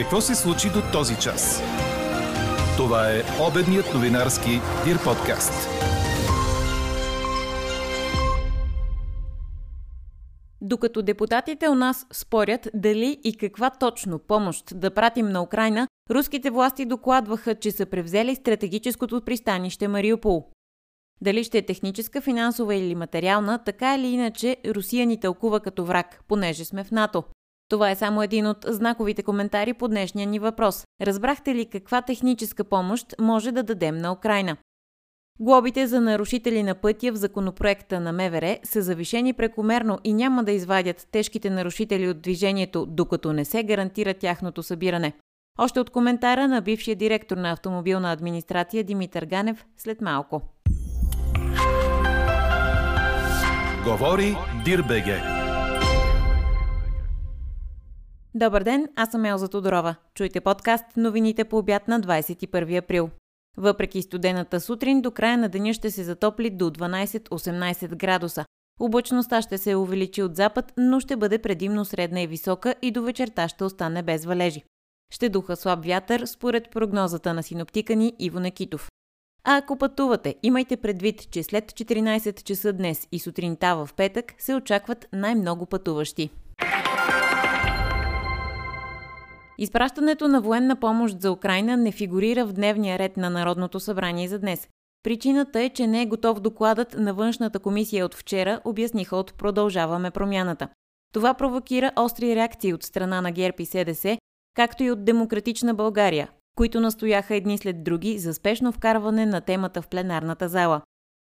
Какво се случи до този час? Това е обедният новинарски Дир подкаст. Докато депутатите у нас спорят дали и каква точно помощ да пратим на Украина, руските власти докладваха, че са превзели стратегическото пристанище Мариупол. Дали ще е техническа, финансова или материална, така или иначе Русия ни тълкува като враг, понеже сме в НАТО. Това е само един от знаковите коментари по днешния ни въпрос. Разбрахте ли каква техническа помощ може да дадем на Украина? Глобите за нарушители на пътя в законопроекта на МВР са завишени прекомерно и няма да извадят тежките нарушители от движението, докато не се гарантира тяхното събиране. Още от коментара на бившия директор на автомобилна администрация Димитър Ганев след малко. Говори Дирбеге. Добър ден, аз съм Елза Тодорова. Чуйте подкаст новините по обяд на 21 април. Въпреки студената сутрин, до края на деня ще се затопли до 12-18 градуса. Облачността ще се увеличи от запад, но ще бъде предимно средна и висока и до вечерта ще остане без валежи. Ще духа слаб вятър, според прогнозата на синоптика ни Иво Некитов. А ако пътувате, имайте предвид, че след 14 часа днес и сутринта в петък се очакват най-много пътуващи. Изпращането на военна помощ за Украина не фигурира в дневния ред на Народното събрание за днес. Причината е, че не е готов докладът на външната комисия от вчера, обясниха от Продължаваме промяната. Това провокира остри реакции от страна на ГЕРБ и СДС, както и от Демократична България, които настояха едни след други за спешно вкарване на темата в пленарната зала.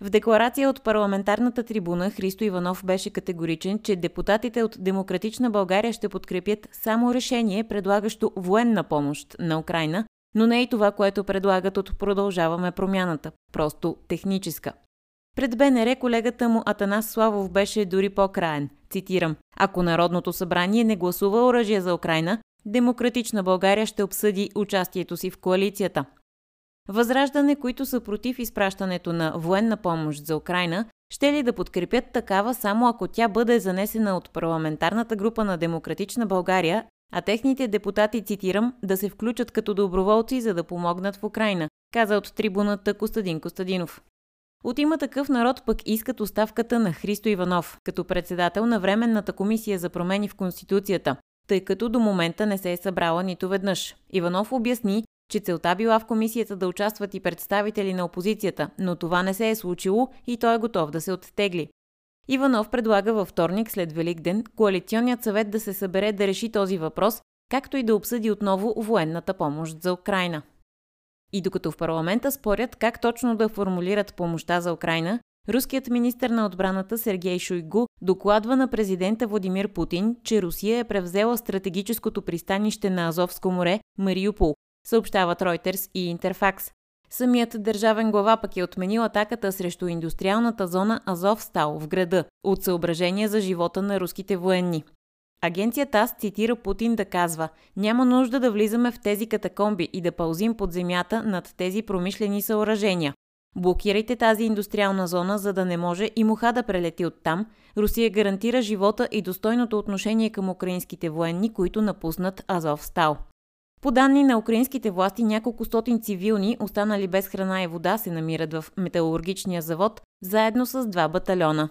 В декларация от парламентарната трибуна Христо Иванов беше категоричен, че депутатите от Демократична България ще подкрепят само решение, предлагащо военна помощ на Украина, но не и това, което предлагат от Продължаваме промяната, просто техническа. Пред БНР колегата му Атанас Славов беше дори по-краен. Цитирам, ако Народното събрание не гласува оръжие за Украина, Демократична България ще обсъди участието си в коалицията. Възраждане, които са против изпращането на военна помощ за Украина, ще ли да подкрепят такава само ако тя бъде занесена от парламентарната група на Демократична България, а техните депутати, цитирам, да се включат като доброволци, за да помогнат в Украина, каза от трибуната Костадин Костадинов. От има такъв народ пък искат оставката на Христо Иванов, като председател на Временната комисия за промени в Конституцията, тъй като до момента не се е събрала нито веднъж. Иванов обясни, че целта била в комисията да участват и представители на опозицията, но това не се е случило и той е готов да се оттегли. Иванов предлага във вторник след Великден коалиционният съвет да се събере да реши този въпрос, както и да обсъди отново военната помощ за Украина. И докато в парламента спорят как точно да формулират помощта за Украина, руският министр на отбраната Сергей Шойгу докладва на президента Владимир Путин, че Русия е превзела стратегическото пристанище на Азовско море Мариупол, съобщават Reuters и Интерфакс. Самият държавен глава пък е отменил атаката срещу индустриалната зона Азовстал в града от съображения за живота на руските военни. Агенцията ТАС цитира Путин да казва «Няма нужда да влизаме в тези катакомби и да пълзим под земята над тези промишлени съоръжения. Блокирайте тази индустриална зона, за да не може и муха да прелети оттам. Русия гарантира живота и достойното отношение към украинските военни, които напуснат Азов Стал. По данни на украинските власти, няколко стотин цивилни, останали без храна и вода, се намират в металургичния завод, заедно с два батальона.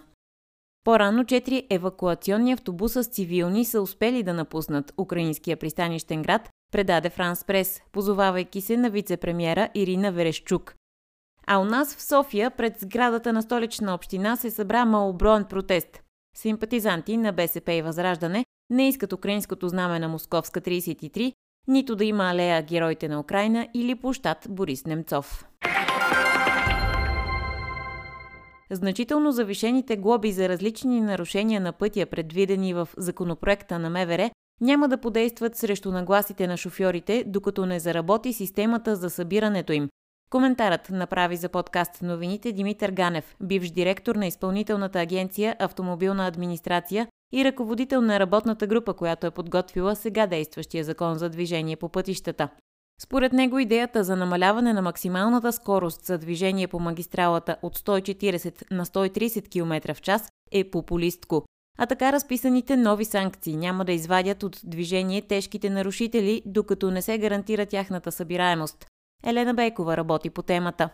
По-рано четири евакуационни автобуса с цивилни са успели да напуснат украинския пристанищен град, предаде Франс Прес, позовавайки се на вице-премьера Ирина Верещук. А у нас в София, пред сградата на столична община, се събра малоброен протест. Симпатизанти на БСП и Възраждане не искат украинското знаме на Московска 33, нито да има алея Героите на Украина или площад Борис Немцов. Значително завишените глоби за различни нарушения на пътя, предвидени в законопроекта на МВР, няма да подействат срещу нагласите на шофьорите, докато не заработи системата за събирането им. Коментарът направи за подкаст новините Димитър Ганев, бивш директор на изпълнителната агенция Автомобилна администрация и ръководител на работната група, която е подготвила сега действащия закон за движение по пътищата. Според него идеята за намаляване на максималната скорост за движение по магистралата от 140 на 130 км в час е популистко, а така разписаните нови санкции няма да извадят от движение тежките нарушители, докато не се гарантира тяхната събираемост. Елена Бейкова работи по темата.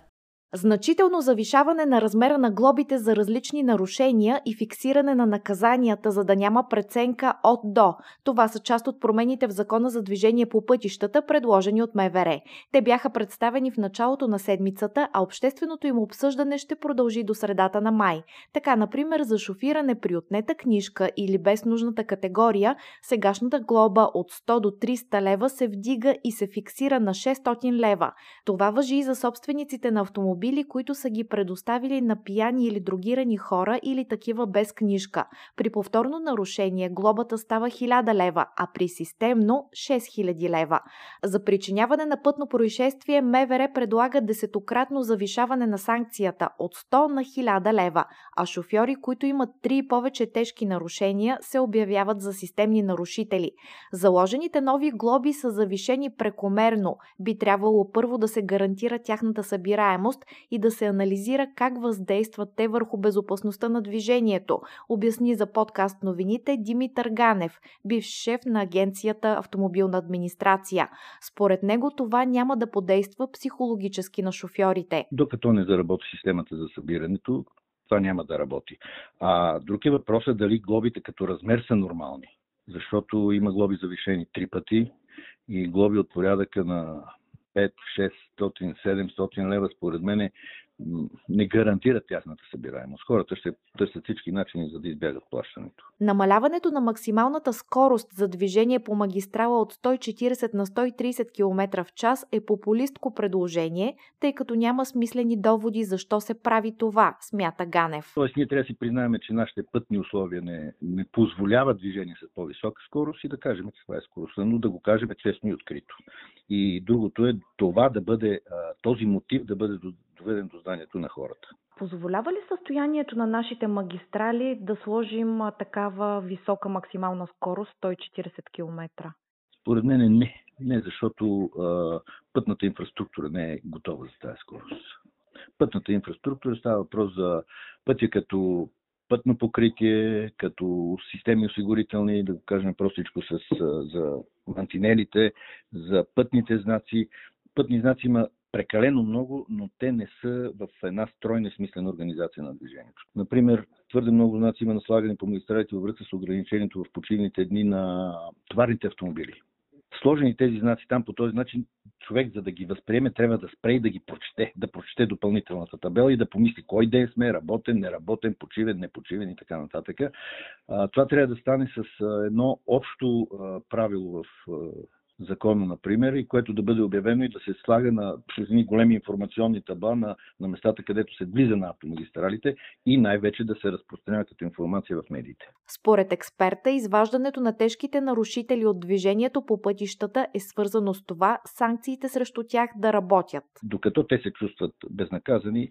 Значително завишаване на размера на глобите за различни нарушения и фиксиране на наказанията, за да няма преценка от до. Това са част от промените в Закона за движение по пътищата, предложени от МВР. Те бяха представени в началото на седмицата, а общественото им обсъждане ще продължи до средата на май. Така, например, за шофиране при отнета книжка или без нужната категория, сегашната глоба от 100 до 300 лева се вдига и се фиксира на 600 лева. Това въжи и за собствениците на автомобили автомобили, които са ги предоставили на пияни или другирани хора или такива без книжка. При повторно нарушение глобата става 1000 лева, а при системно 6000 лева. За причиняване на пътно происшествие МВР предлага десетократно завишаване на санкцията от 100 на 1000 лева, а шофьори, които имат 3 и повече тежки нарушения, се обявяват за системни нарушители. Заложените нови глоби са завишени прекомерно. Би трябвало първо да се гарантира тяхната събираемост, и да се анализира как въздействат те върху безопасността на движението, обясни за подкаст новините Димитър Ганев, бивш шеф на агенцията Автомобилна администрация. Според него това няма да подейства психологически на шофьорите. Докато не заработи системата за събирането, това няма да работи. А друг е въпросът дали глобите като размер са нормални. Защото има глоби завишени три пъти и глоби от порядъка на 5, 600, 700 лева, според мен не гарантират тяхната събираемост. Хората ще търсят всички начини, за да избягат плащането. Намаляването на максималната скорост за движение по магистрала от 140 на 130 км в час е популистко предложение, тъй като няма смислени доводи защо се прави това, смята Ганев. Тоест ние трябва да си признаем, че нашите пътни условия не, не позволяват движение с по-висока скорост и да кажем каква е скоростта, но да го кажем честно и открито. И другото е това да бъде, този мотив да бъде доведен до знанието на хората. Позволява ли състоянието на нашите магистрали да сложим такава висока максимална скорост 140 км? Според мен не. Не, защото а, пътната инфраструктура не е готова за тази скорост. Пътната инфраструктура става въпрос за пътя като пътно покритие, като системи осигурителни, да го кажем простичко с, за мантинелите, за пътните знаци. Пътни знаци има прекалено много, но те не са в една стройна смислена организация на движението. Например, твърде много знаци има наслагани по магистралите във връзка с ограничението в почивните дни на товарните автомобили. Сложени тези знаци там по този начин, човек за да ги възприеме трябва да спре и да ги прочете, да прочете допълнителната табела и да помисли кой ден сме, работен, неработен, почивен, непочивен и така нататък. Това трябва да стане с едно общо правило в закона, например, и което да бъде обявено и да се слага на едни големи информационни таба на, на местата, където се влиза на автомагистралите и най-вече да се разпространява като информация в медиите. Според експерта, изваждането на тежките нарушители от движението по пътищата е свързано с това санкциите срещу тях да работят. Докато те се чувстват безнаказани,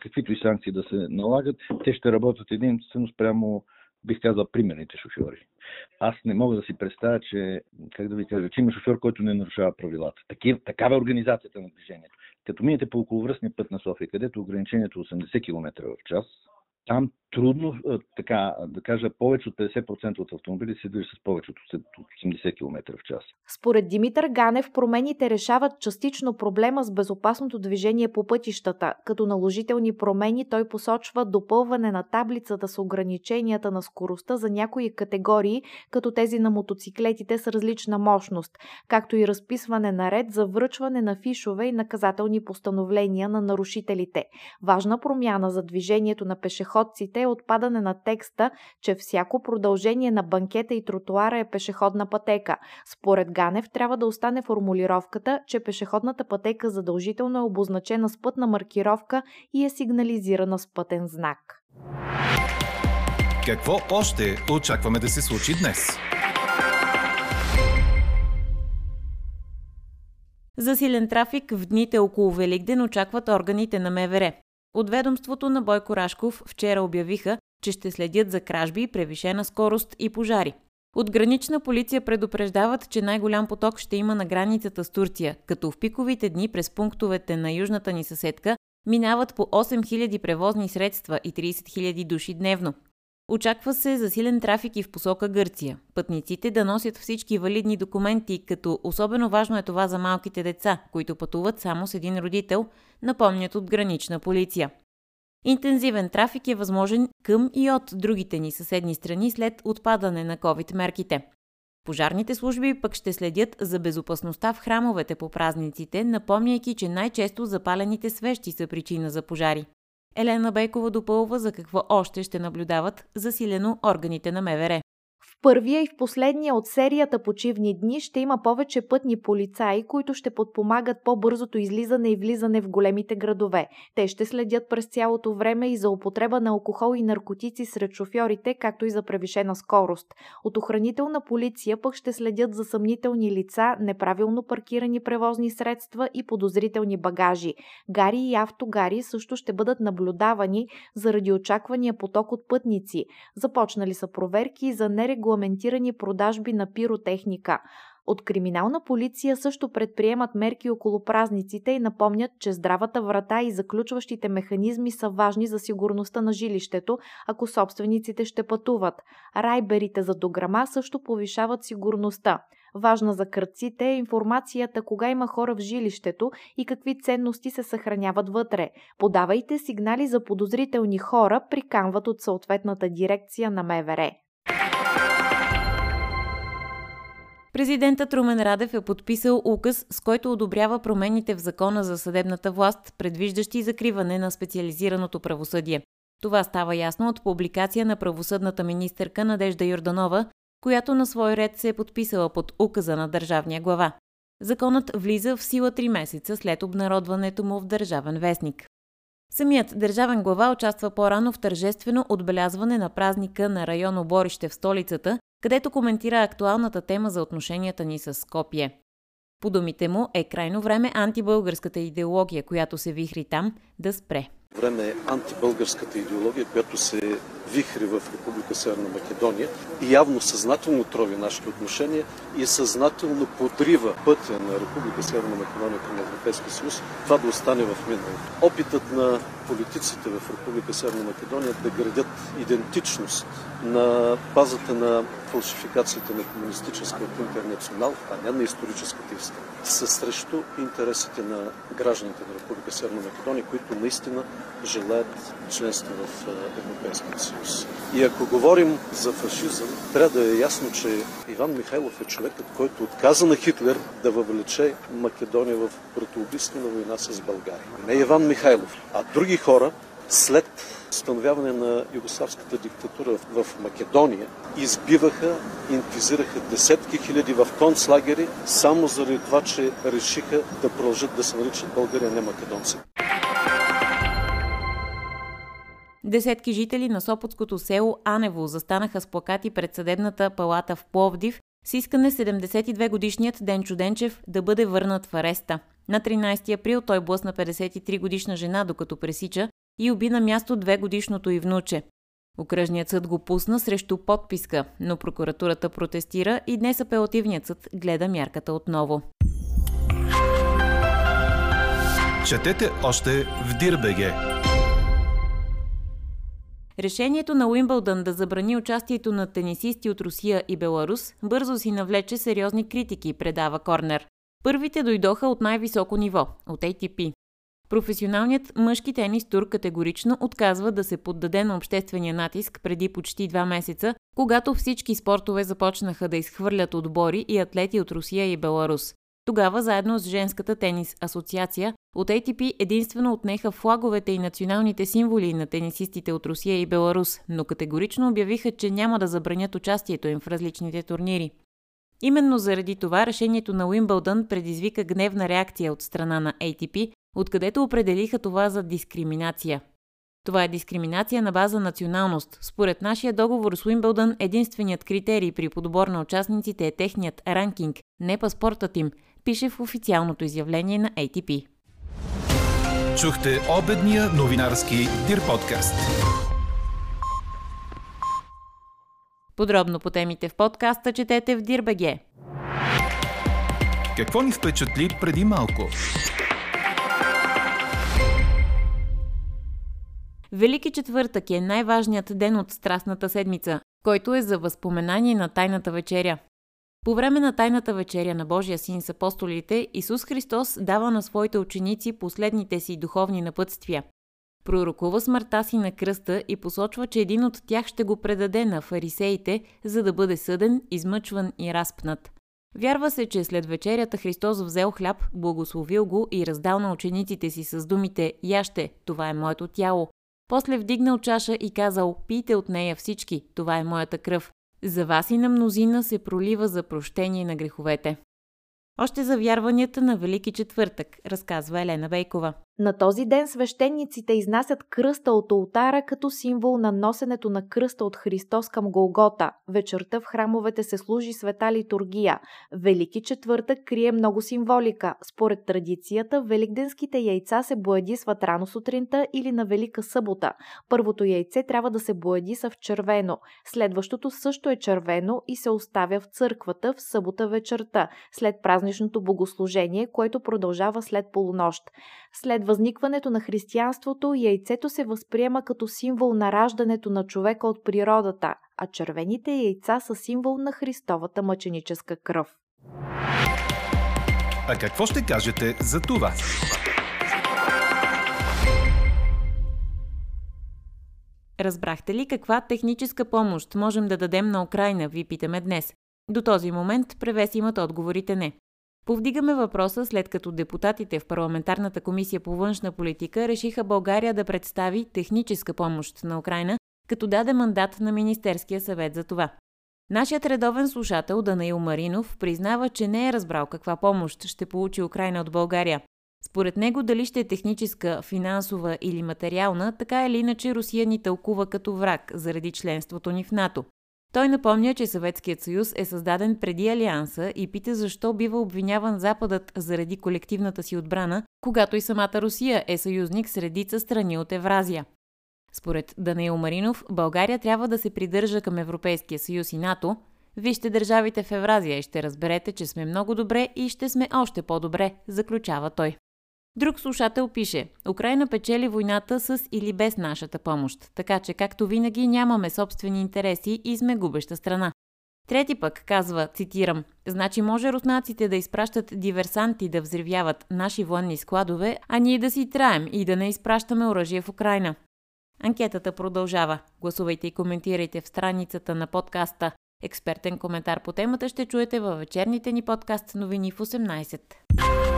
каквито и санкции да се налагат, те ще работят единствено спрямо бих казал, примерните шофьори. Аз не мога да си представя, че, как да ви кажа, че има шофьор, който не нарушава правилата. Такива, такава е организацията на движението. Като минете по околовръстния път на София, където ограничението е 80 км в час, там трудно, така да кажа, повече от 50% от автомобили се движат с повече от 80 км в час. Според Димитър Ганев, промените решават частично проблема с безопасното движение по пътищата. Като наложителни промени той посочва допълване на таблицата с ограниченията на скоростта за някои категории, като тези на мотоциклетите с различна мощност, както и разписване на ред за връчване на фишове и наказателни постановления на нарушителите. Важна промяна за движението на пешеходците е отпадане на текста, че всяко продължение на банкета и тротуара е пешеходна пътека. Според Ганев трябва да остане формулировката, че пешеходната пътека задължително е обозначена с пътна маркировка и е сигнализирана с пътен знак. Какво още очакваме да се случи днес? Засилен трафик в дните около Великден очакват органите на МВР. От ведомството на Бойко Рашков вчера обявиха, че ще следят за кражби, превишена скорост и пожари. От гранична полиция предупреждават, че най-голям поток ще има на границата с Турция, като в пиковите дни през пунктовете на южната ни съседка минават по 8000 превозни средства и 30 000 души дневно. Очаква се засилен трафик и в посока Гърция. Пътниците да носят всички валидни документи, като особено важно е това за малките деца, които пътуват само с един родител, напомнят от гранична полиция. Интензивен трафик е възможен към и от другите ни съседни страни след отпадане на COVID-мерките. Пожарните служби пък ще следят за безопасността в храмовете по празниците, напомняйки, че най-често запалените свещи са причина за пожари. Елена Бейкова допълва за какво още ще наблюдават засилено органите на МВР първия и в последния от серията почивни дни ще има повече пътни полицаи, които ще подпомагат по-бързото излизане и влизане в големите градове. Те ще следят през цялото време и за употреба на алкохол и наркотици сред шофьорите, както и за превишена скорост. От охранителна полиция пък ще следят за съмнителни лица, неправилно паркирани превозни средства и подозрителни багажи. Гари и автогари също ще бъдат наблюдавани заради очаквания поток от пътници. Започнали са проверки за нерегулярност регламентирани продажби на пиротехника. От криминална полиция също предприемат мерки около празниците и напомнят, че здравата врата и заключващите механизми са важни за сигурността на жилището, ако собствениците ще пътуват. Райберите за дограма също повишават сигурността. Важна за кръците е информацията кога има хора в жилището и какви ценности се съхраняват вътре. Подавайте сигнали за подозрителни хора, приканват от съответната дирекция на МВР. Президентът Румен Радев е подписал указ, с който одобрява промените в закона за съдебната власт, предвиждащи закриване на специализираното правосъдие. Това става ясно от публикация на правосъдната министърка Надежда Йорданова, която на свой ред се е подписала под указа на държавния глава. Законът влиза в сила 3 месеца след обнародването му в Държавен вестник. Самият държавен глава участва по-рано в тържествено отбелязване на празника на район Оборище в столицата, където коментира актуалната тема за отношенията ни с Скопие. По думите му е крайно време антибългарската идеология, която се вихри там, да спре. Време е антибългарската идеология, която се вихри в Република Северна Македония и явно съзнателно трови нашите отношения и съзнателно подрива пътя на Република Северна Македония към Европейския съюз, това да остане в миналото. Опитът на политиците в Република Северна Македония да градят идентичност на базата на фалшификациите на комунистическата интернационал, а не на историческата истина, са срещу интересите на гражданите на Република Северна Македония, които наистина желаят членство в Европейския съюз. И ако говорим за фашизъм, трябва да е ясно, че Иван Михайлов е човекът, който отказа на Хитлер да въвлече Македония в братоубийствена война с България. Не Иван Михайлов, а други хора след становяване на югославската диктатура в Македония, избиваха, инквизираха десетки хиляди в концлагери, само заради това, че решиха да продължат да се наричат България, не македонци. Десетки жители на Сопотското село Анево застанаха с плакати пред съдебната палата в Пловдив с искане 72 годишният Денчо Денчев да бъде върнат в ареста. На 13 април той блъсна 53 годишна жена, докато пресича и уби на място две годишното и внуче. Окръжният съд го пусна срещу подписка, но прокуратурата протестира и днес апелативният съд гледа мярката отново. Четете още в Дирбеге! Решението на Уимбълдън да забрани участието на тенисисти от Русия и Беларус бързо си навлече сериозни критики, предава Корнер. Първите дойдоха от най-високо ниво, от ATP. Професионалният мъжки тенис тур категорично отказва да се поддаде на обществения натиск преди почти два месеца, когато всички спортове започнаха да изхвърлят отбори и атлети от Русия и Беларус. Тогава, заедно с Женската тенис асоциация, от ATP единствено отнеха флаговете и националните символи на тенисистите от Русия и Беларус, но категорично обявиха, че няма да забранят участието им в различните турнири. Именно заради това решението на Уимбълдън предизвика гневна реакция от страна на ATP, откъдето определиха това за дискриминация. Това е дискриминация на база националност. Според нашия договор с Уимбълдън, единственият критерий при подбор на участниците е техният ранкинг, не паспортът им, пише в официалното изявление на ATP. Чухте обедния новинарски Дир подкаст. Подробно по темите в подкаста четете в Дирбеге. Какво ни впечатли преди малко? Велики четвъртък е най-важният ден от Страстната седмица, който е за възпоменание на Тайната вечеря. По време на Тайната вечеря на Божия син с апостолите, Исус Христос дава на своите ученици последните си духовни напътствия. Пророкува смъртта си на кръста и посочва, че един от тях ще го предаде на фарисеите, за да бъде съден, измъчван и разпнат. Вярва се, че след вечерята Христос взел хляб, благословил го и раздал на учениците си с думите «Яще, това е моето тяло». После вдигнал чаша и казал «Пийте от нея всички, това е моята кръв». За вас и на мнозина се пролива за прощение на греховете. Още за вярванията на Велики четвъртък, разказва Елена Бейкова. На този ден свещениците изнасят кръста от ултара като символ на носенето на кръста от Христос към Голгота. Вечерта в храмовете се служи света литургия. Велики четвъртък крие много символика. Според традицията, великденските яйца се боядисват рано сутринта или на Велика събота. Първото яйце трябва да се боядиса в червено. Следващото също е червено и се оставя в църквата в събота вечерта, след празничното богослужение, което продължава след полунощ. След възникването на християнството, яйцето се възприема като символ на раждането на човека от природата, а червените яйца са символ на Христовата мъченическа кръв. А какво ще кажете за това? Разбрахте ли каква техническа помощ можем да дадем на Украина, ви питаме днес? До този момент превес имат отговорите не. Повдигаме въпроса след като депутатите в парламентарната комисия по външна политика решиха България да представи техническа помощ на Украина, като даде мандат на Министерския съвет за това. Нашият редовен слушател Данаил Маринов признава, че не е разбрал каква помощ ще получи Украина от България. Според него дали ще е техническа, финансова или материална, така или иначе Русия ни тълкува като враг заради членството ни в НАТО. Той напомня, че Съветският съюз е създаден преди Алианса и пита защо бива обвиняван Западът заради колективната си отбрана, когато и самата Русия е съюзник с редица страни от Евразия. Според Даниил Маринов, България трябва да се придържа към Европейския съюз и НАТО. Вижте държавите в Евразия и ще разберете, че сме много добре и ще сме още по-добре, заключава той. Друг слушател пише Украина печели войната с или без нашата помощ, така че както винаги нямаме собствени интереси и сме губеща страна. Трети пък казва, цитирам, значи може руснаците да изпращат диверсанти да взривяват наши военни складове, а ние да си траем и да не изпращаме оръжие в Украина. Анкетата продължава. Гласувайте и коментирайте в страницата на подкаста. Експертен коментар по темата ще чуете във вечерните ни подкаст новини в 18.